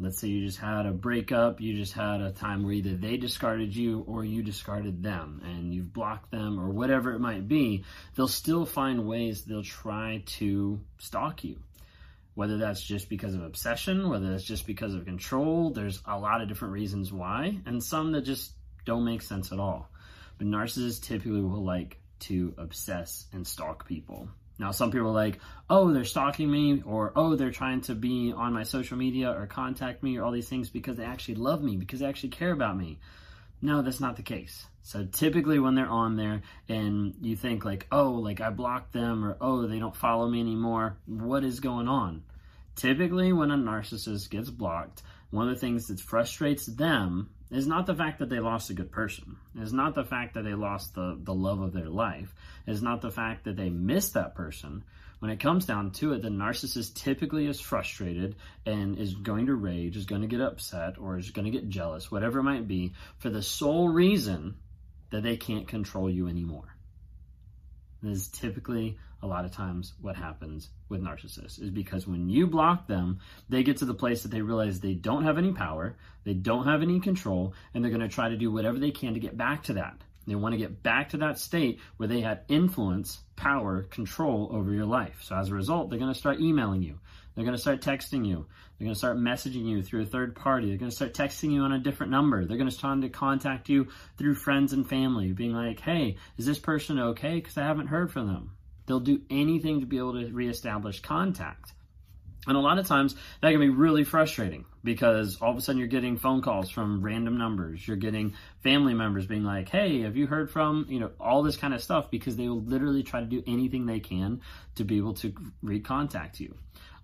Let's say you just had a breakup, you just had a time where either they discarded you or you discarded them, and you've blocked them or whatever it might be, they'll still find ways they'll try to stalk you. Whether that's just because of obsession, whether that's just because of control, there's a lot of different reasons why, and some that just don't make sense at all. But narcissists typically will like to obsess and stalk people. Now, some people are like, oh, they're stalking me, or oh, they're trying to be on my social media or contact me, or all these things because they actually love me, because they actually care about me. No, that's not the case. So typically, when they're on there and you think, like, oh, like I blocked them, or oh, they don't follow me anymore, what is going on? Typically, when a narcissist gets blocked, one of the things that frustrates them is not the fact that they lost a good person. It's not the fact that they lost the, the love of their life. It's not the fact that they missed that person. When it comes down to it, the narcissist typically is frustrated and is going to rage, is going to get upset, or is going to get jealous, whatever it might be, for the sole reason that they can't control you anymore. This is typically a lot of times what happens with narcissists is because when you block them, they get to the place that they realize they don't have any power, they don't have any control, and they're going to try to do whatever they can to get back to that. They want to get back to that state where they had influence, power, control over your life. So as a result, they're going to start emailing you. They're going to start texting you. They're going to start messaging you through a third party. They're going to start texting you on a different number. They're going to start to contact you through friends and family, being like, hey, is this person okay? Because I haven't heard from them. They'll do anything to be able to reestablish contact. And a lot of times that can be really frustrating because all of a sudden you're getting phone calls from random numbers. You're getting family members being like, hey, have you heard from, you know, all this kind of stuff because they will literally try to do anything they can to be able to recontact you.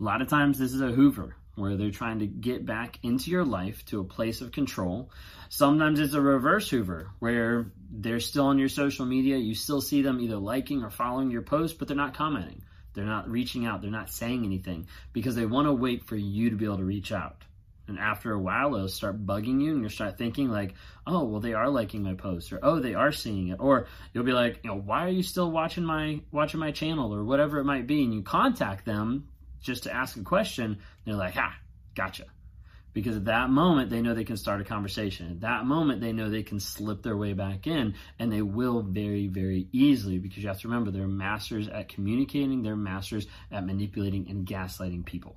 A lot of times this is a Hoover where they're trying to get back into your life to a place of control. Sometimes it's a reverse Hoover where they're still on your social media. You still see them either liking or following your post, but they're not commenting. They're not reaching out. They're not saying anything because they want to wait for you to be able to reach out. And after a while, they'll start bugging you, and you'll start thinking like, "Oh, well, they are liking my post, or oh, they are seeing it," or you'll be like, "You know, why are you still watching my watching my channel, or whatever it might be?" And you contact them just to ask a question. They're like, "Ha, gotcha," because at that moment they know they can start a conversation. At that moment they know they can slip their way back in, and they will very, very easily because you have to remember they're masters at communicating. They're masters at manipulating and gaslighting people.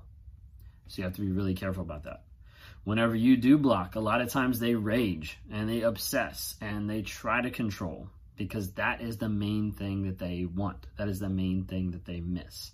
So you have to be really careful about that whenever you do block, a lot of times they rage and they obsess and they try to control because that is the main thing that they want. That is the main thing that they miss.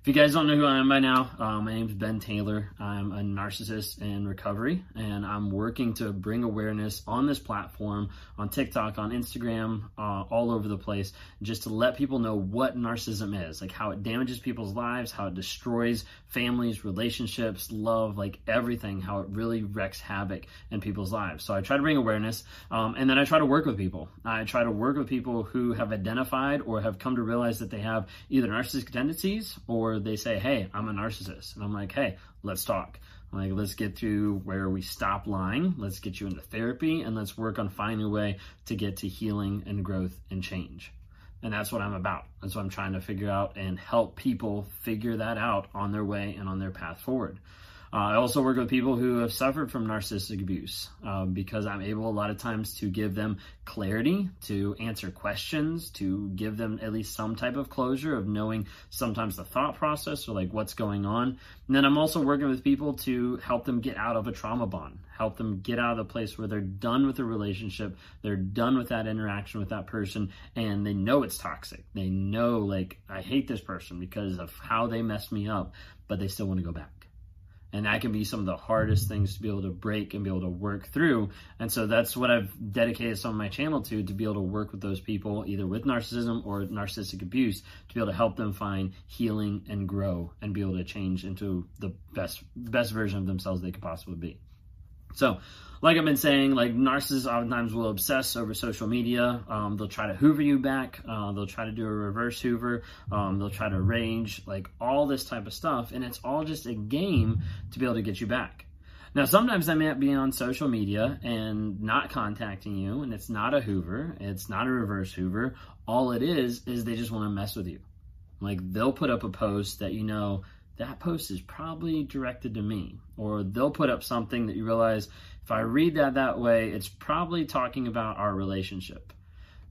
If you guys don't know who I am by now, uh, my name is Ben Taylor. I'm a narcissist in recovery, and I'm working to bring awareness on this platform, on TikTok, on Instagram, uh, all over the place, just to let people know what narcissism is, like how it damages people's lives, how it destroys families, relationships, love, like everything, how it really wreaks havoc in people's lives. So I try to bring awareness, um, and then I try to work with people. I try to work with people who have identified or have come to realize that they have either narcissistic tendencies or or they say, hey, I'm a narcissist. And I'm like, hey, let's talk. Like, let's get to where we stop lying. Let's get you into therapy and let's work on finding a way to get to healing and growth and change. And that's what I'm about. That's what I'm trying to figure out and help people figure that out on their way and on their path forward. Uh, I also work with people who have suffered from narcissistic abuse um, because I'm able a lot of times to give them clarity, to answer questions, to give them at least some type of closure of knowing sometimes the thought process or like what's going on. And then I'm also working with people to help them get out of a trauma bond, help them get out of the place where they're done with the relationship, they're done with that interaction with that person, and they know it's toxic. They know, like, I hate this person because of how they messed me up, but they still want to go back And that can be some of the hardest things to be able to break and be able to work through. And so that's what I've dedicated some of my channel to, to be able to work with those people, either with narcissism or narcissistic abuse, to be able to help them find healing and grow and be able to change into the best, best version of themselves they could possibly be. So, like I've been saying, like narcissists oftentimes will obsess over social media. Um, they'll try to hoover you back. Uh, they'll try to do a reverse hoover. Um, they'll try to rage, like all this type of stuff. And it's all just a game to be able to get you back. Now, sometimes I might be on social media and not contacting you, and it's not a hoover. It's not a reverse hoover. All it is, is they just want to mess with you. Like they'll put up a post that you know that post is probably directed to me. Or they'll put up something that you realize if I read that that way, it's probably talking about our relationship.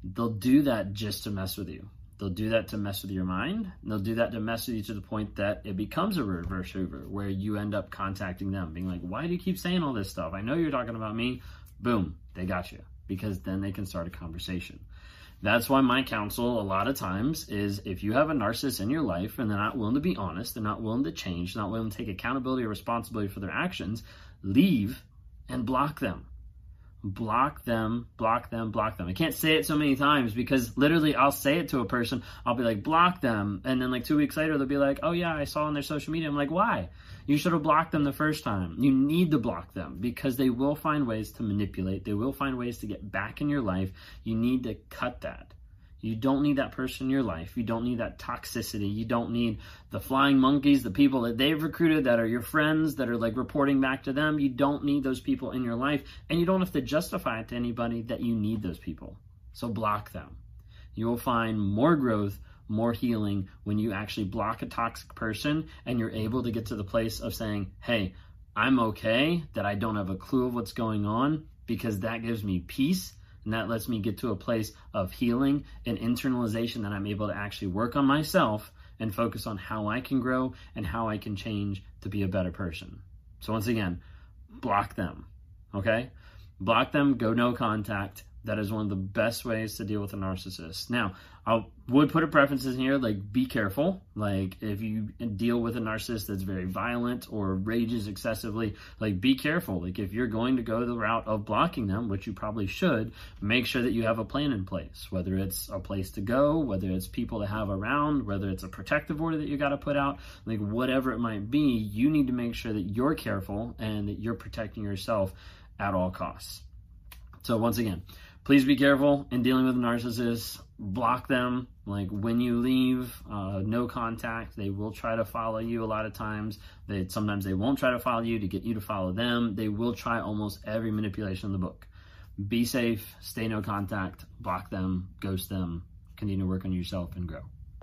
They'll do that just to mess with you. They'll do that to mess with your mind. They'll do that to mess with you to the point that it becomes a reverse hoover where you end up contacting them, being like, why do you keep saying all this stuff? I know you're talking about me. Boom, they got you. Because then they can start a conversation. That's why my counsel a lot of times is if you have a narcissist in your life and they're not willing to be honest, they're not willing to change, not willing to take accountability or responsibility for their actions, leave and block them. Block them, block them, block them. I can't say it so many times because literally I'll say it to a person, I'll be like, block them. And then like two weeks later, they'll be like, oh yeah, I saw on their social media. I'm like, why? You should have blocked them the first time. You need to block them because they will find ways to manipulate. They will find ways to get back in your life. You need to cut that. You don't need that person in your life. You don't need that toxicity. You don't need the flying monkeys, the people that they've recruited that are your friends that are like reporting back to them. You don't need those people in your life. And you don't have to justify it to anybody that you need those people. So block them. You will find more growth more healing when you actually block a toxic person and you're able to get to the place of saying, hey, I'm okay that I don't have a clue of what's going on because that gives me peace and that lets me get to a place of healing and internalization that I'm able to actually work on myself and focus on how I can grow and how I can change to be a better person. So, once again, block them, okay? Block them, go no contact, that is one of the best ways to deal with a narcissist. Now, I would put a preference in here, like be careful. Like if you deal with a narcissist that's very violent or rages excessively, like be careful. Like if you're going to go the route of blocking them, which you probably should, make sure that you have a plan in place. Whether it's a place to go, whether it's people to have around, whether it's a protective order that you got to put out, like whatever it might be, you need to make sure that you're careful and that you're protecting yourself at all costs. So once again, please be careful in dealing with narcissists. Block them. Like when you leave, uh, no contact. They will try to follow you a lot of times. They sometimes they won't try to follow you to get you to follow them. They will try almost every manipulation in the book. Be safe. Stay no contact. Block them. Ghost them. Continue to work on yourself and grow.